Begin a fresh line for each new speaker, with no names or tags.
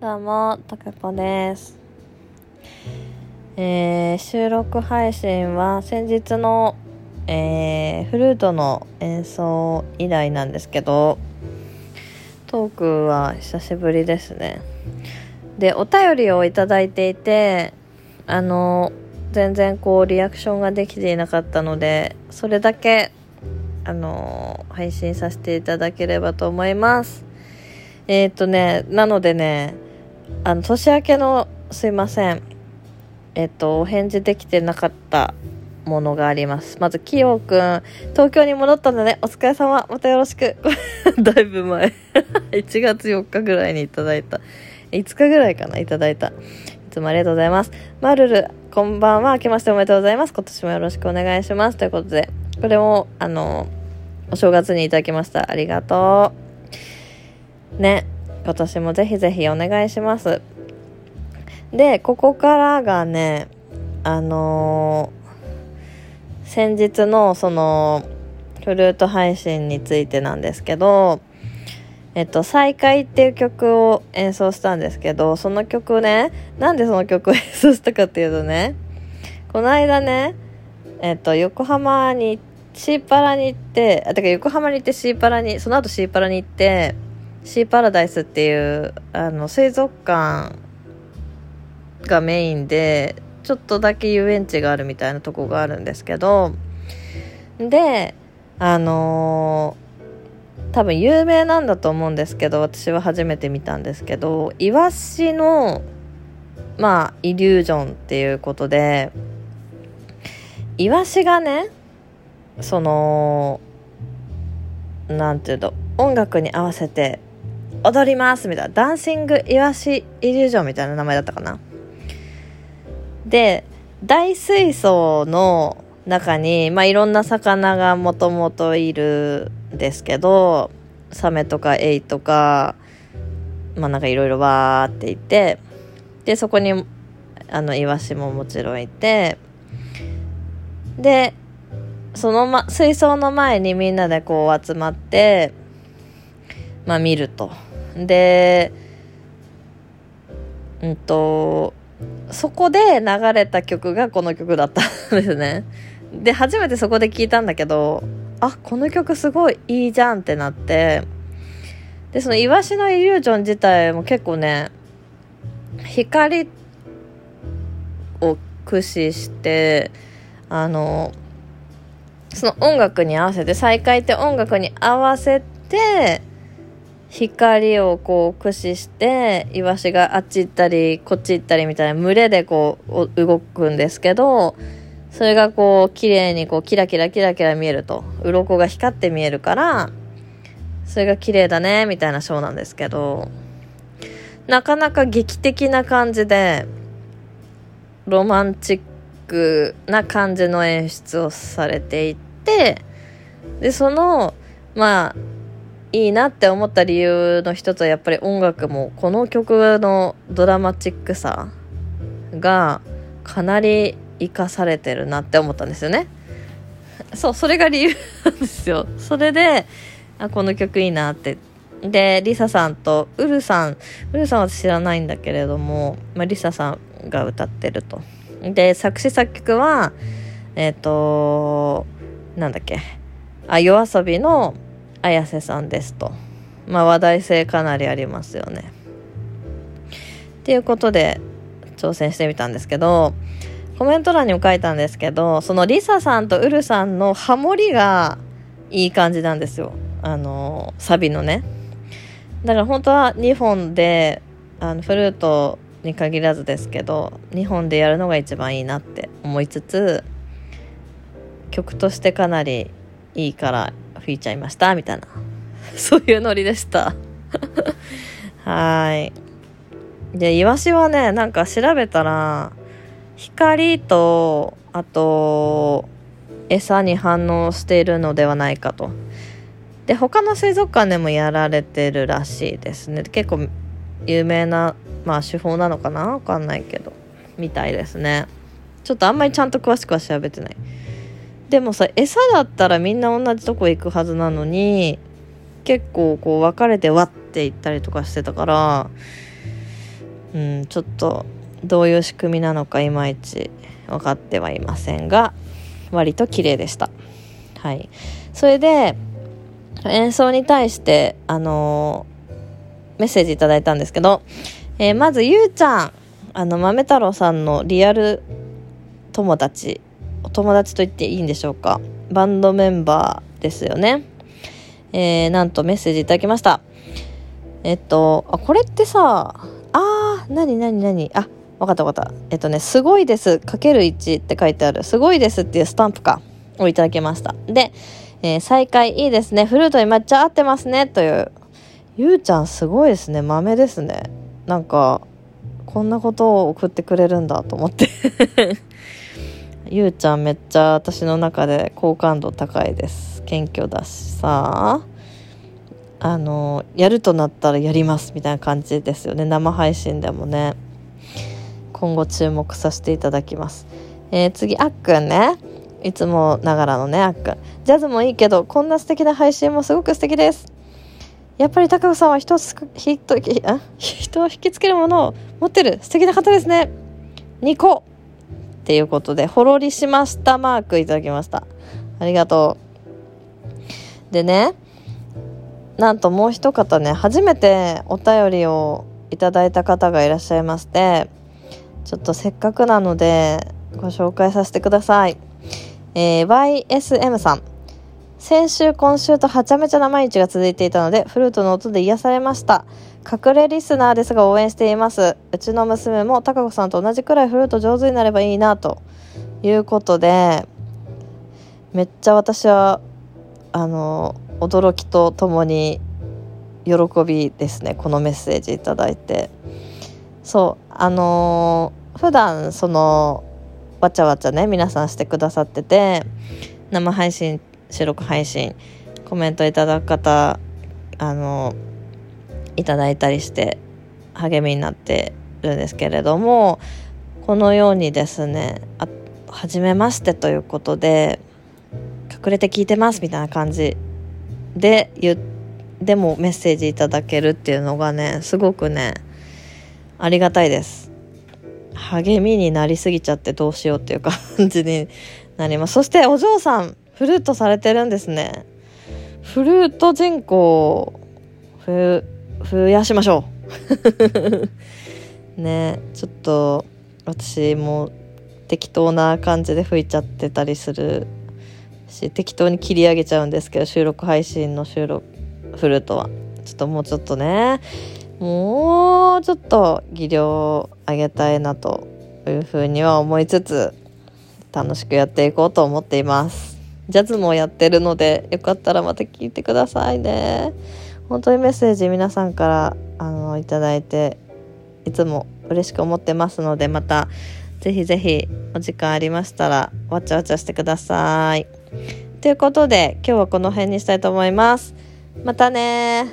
どうも、たけこです。えー収録配信は先日の、えーフルートの演奏以来なんですけど、トークは久しぶりですね。で、お便りをいただいていて、あの、全然こうリアクションができていなかったので、それだけ、あの、配信させていただければと思います。えーっとね、なのでね、あの、年明けの、すいません。えっと、お返事できてなかったものがあります。まず、きようくん、東京に戻ったんだね。お疲れ様。またよろしく。だいぶ前。1月4日ぐらいにいただいた。5日ぐらいかな、いただいた。いつもありがとうございます。まるる、こんばんは。明けましておめでとうございます。今年もよろしくお願いします。ということで、これも、あの、お正月にいただきました。ありがとう。ね。今年もぜひぜひお願いします。で、ここからがね、あのー先日のその、フルート配信についてなんですけど、えっと、再会っていう曲を演奏したんですけど、その曲ね、なんでその曲を演奏したかっていうとね、この間ね、えっと、横浜に、シーパラに行って、あ、てか横浜に行ってシーパラに、その後シーパラに行って、シーパラダイスっていう、あの、水族館がメインで、ちょっとだけ遊園地があるみたいなとこがあるんですけど、で、あのー多分有名なんだと思うんですけど、私は初めて見たんですけど、イワシの、まあ、イリュージョンっていうことで、イワシがね、その、なんていうの、音楽に合わせて踊りますみたいな、ダンシングイワシイリュージョンみたいな名前だったかな。で、大水槽の中に、まあ、いろんな魚がもともといるんですけど、サメとかエイとか、まあ、なんかいろいろわーっていて、で、そこに、あの、イワシももちろんいて、で、そのま、水槽の前にみんなでこう集まって、まあ見ると。で、うんと、そこで流れた曲がこの曲だったん ですね。で、初めてそこで聞いたんだけど、あ、この曲すごいいいじゃんってなって、で、そのイワシのイリュージョン自体も結構ね、光を駆使して、あの、その音楽に合わせて、再会って音楽に合わせて、光をこう駆使して、イワシがあっち行ったり、こっち行ったりみたいな群れでこう動くんですけど、それがこう綺麗にこうキラキラキラキラ見えると。鱗が光って見えるから、それが綺麗だね、みたいなショーなんですけど、なかなか劇的な感じで、ロマンチックな感じの演出をされていて、で、その、まあ、いいなって思った理由の一つはやっぱり音楽も、この曲のドラマチックさがかなり活かされてるなって思ったんですよね。そう、それが理由なんですよ。それで、あ、この曲いいなって。で、リサさんと、ウルさん、ウルさんは知らないんだけれども、まあ、リサさんが歌ってると。で、作詞作曲は、えっ、と、なんだっけ、あ、夜遊びの綾瀬さんですと。まあ話題性かなりありますよね。っていうことで挑戦してみたんですけど、コメント欄にも書いたんですけど、そのリサさんとウルさんのハモリがいい感じなんですよ。あの、サビのね。だから本当は2本で、あの、フルートに限らずですけど、2本でやるのが一番いいなって思いつつ、曲としてかなりいいから吹いちゃいました、みたいな。そういうノリでした。はい。で、イワシはね、なんか調べたら、光と、あと、餌に反応しているのではないかと。で、他の水族館でもやられてるらしいですね。結構有名な、まあ手法なのかな？わかんないけど。みたいですね。ちょっとあんまりちゃんと詳しくは調べてない。でもさ、餌だったらみんな同じとこ行くはずなのに、結構こう分かれてわって行ったりとかしてたから、うんちょっとどういう仕組みなのかいまいち分かってはいませんが割と綺麗でした。はい。それで演奏に対してあのー、メッセージいただいたんですけど、えー、まずゆうちゃんあの豆太郎さんのリアル友達お友達と言っていいんでしょうか。バンドメンバーですよね。えー、なんとメッセージいただきました。えっとあこれってさあー何何何？あわかったわかった。えっとねすごいです。かける1って書いてある。すごいですっていうスタンプか。をいただきました。で、えー、再開いいですね。フルートに抹茶合ってますね。という。ゆうちゃんすごいですね。豆ですね。なんかこんなことを送ってくれるんだと思って。ゆうちゃんめっちゃ私の中で好感度高いです。謙虚だしさ。あのやるとなったらやりますみたいな感じですよね。生配信でもね。今後注目させていただきます、えー、次あっくんね。いつもながらのねあっくん。ジャズもいいけどこんな素敵な配信もすごく素敵です。やっぱり高子さんは人人人を引きつけるものを持ってる素敵な方ですね。2個っていうことでほろりしましたマークいただきました。ありがとう。でねなんともう一方ね初めてお便りをいただいた方がいらっしゃいましてちょっとせっかくなのでご紹介させてください、えー、YSM さん。先週今週とはちゃめちゃな毎日が続いていたのでフルートの音で癒されました。隠れリスナーですが応援しています。うちの娘も高子さんと同じくらいフルート上手になればいいなということでめっちゃ私はあの驚きとともに喜びですね。このメッセージ頂いて。そうあのー、普段そのわちゃわちゃね皆さんしてくださってて生配信収録配信コメントいただく方あのいただいたりして励みになってるんですけれどもこのようにですねあ初めましてということで隠れて聞いてますみたいな感じで言でもメッセージいただけるっていうのがねすごくねありがたいです。励みになりすぎちゃってどうしようっていう 感じになります。そしてお嬢さんフルートされてるんですね。フルート人口増やしましょう。ねちょっと私も適当な感じで吹いちゃってたりするし適当に切り上げちゃうんですけど収録配信の収録フルートは。ちょっともうちょっとねもうちょっと技量を上げたいなというふうには思いつつ楽しくやっていこうと思っています。ジャズもやってるのでよかったらまた聞いてくださいね。本当にメッセージ皆さんからあのいただいていつも嬉しく思ってますのでまたぜひぜひお時間ありましたらわちゃわちゃしてください。ということで今日はこの辺にしたいと思います。またね